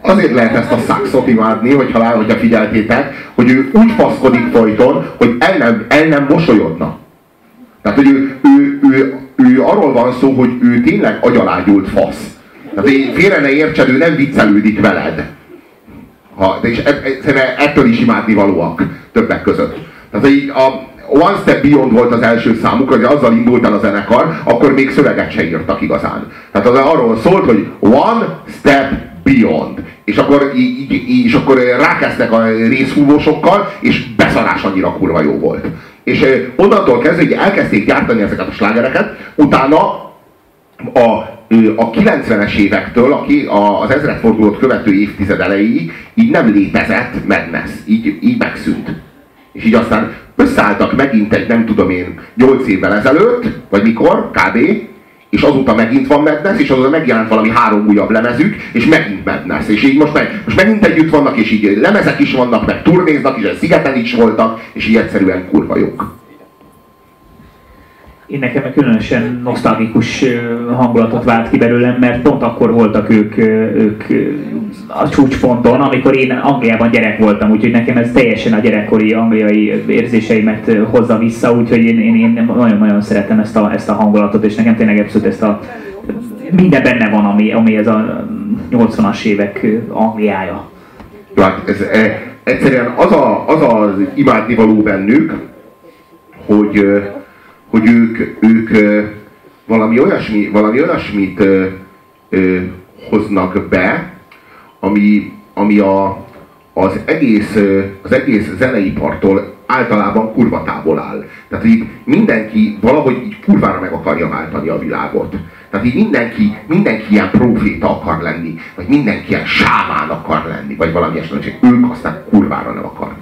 azért lehet ezt a szakszot imádni, hogyha, hogyha figyeltétek, hogy ő úgy faszkodik folyton, hogy el nem, el nem mosolyodna. Tehát, hogy ő, ő, ő, ő, arról van szó, hogy ő tényleg agyalágyult fasz. Tehát félre ne értsed, ő nem viccelődik veled. Ha, és e, e, ettől is imádni valóak többek között. Tehát, hogy a, One Step Beyond volt az első számuk, hogy azzal indult el a zenekar, akkor még szöveget se írtak igazán. Tehát az arról szólt, hogy One Step Beyond. És akkor, és akkor rákezdtek a részhúvósokkal, és beszarás annyira kurva jó volt. És onnantól kezdve, hogy elkezdték gyártani ezeket a slágereket, utána a a 90-es évektől aki az ezredfordulót követő évtized elejéig így nem létezett Madness, így, így megszűnt. És így aztán összeálltak megint egy, nem tudom én, 8 évvel ezelőtt, vagy mikor, kb. És azóta megint van Madness, és azóta megjelent valami három újabb lemezük, és megint Madness. És így most, meg, most megint együtt vannak, és így lemezek is vannak, meg turnéznak is, szigeten is voltak, és így egyszerűen kurva jók én nekem különösen nosztalgikus hangulatot vált ki belőlem, mert pont akkor voltak ők, ők a csúcsponton, amikor én Angliában gyerek voltam, úgyhogy nekem ez teljesen a gyerekkori angliai érzéseimet hozza vissza, úgyhogy én, én, én nagyon-nagyon szeretem ezt a, ezt a hangulatot, és nekem tényleg abszolút ezt a minden benne van, ami, ami ez a 80-as évek Angliája. Hát ez, e, egyszerűen az, a, az az imádnivaló bennük, hogy hogy ők, ők valami, olyasmi, valami olyasmit ö, hoznak be, ami, ami a, az, egész, az egész zeneipartól általában kurva távol áll. Tehát így mindenki valahogy így kurvára meg akarja váltani a világot. Tehát így mindenki, mindenki ilyen proféta akar lenni, vagy mindenki ilyen sámán akar lenni, vagy valami ilyesmi, ők aztán kurvára nem akarnak.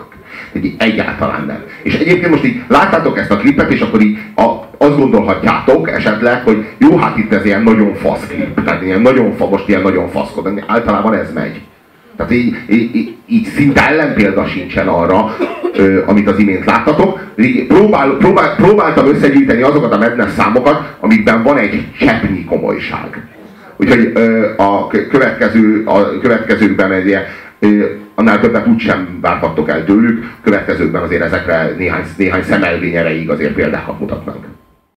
Egy egyáltalán nem. És egyébként most így láttátok ezt a klipet, és akkor így a, azt gondolhatjátok esetleg, hogy jó, hát itt ez ilyen nagyon fasz klip. Tehát ilyen nagyon fa, most ilyen nagyon faszkod. Általában ez megy. Tehát így, így, így szinte ellenpélda sincsen arra, ö, amit az imént láttatok. Így próbál, próbál, próbáltam összegyűjteni azokat a mednes számokat, amikben van egy cseppnyi komolyság. Úgyhogy ö, a következő, a következőkben egy ilyen, annál többet úgysem várhattok el tőlük, következőkben azért ezekre néhány, néhány szemelvény erejéig azért példákat mutatnak.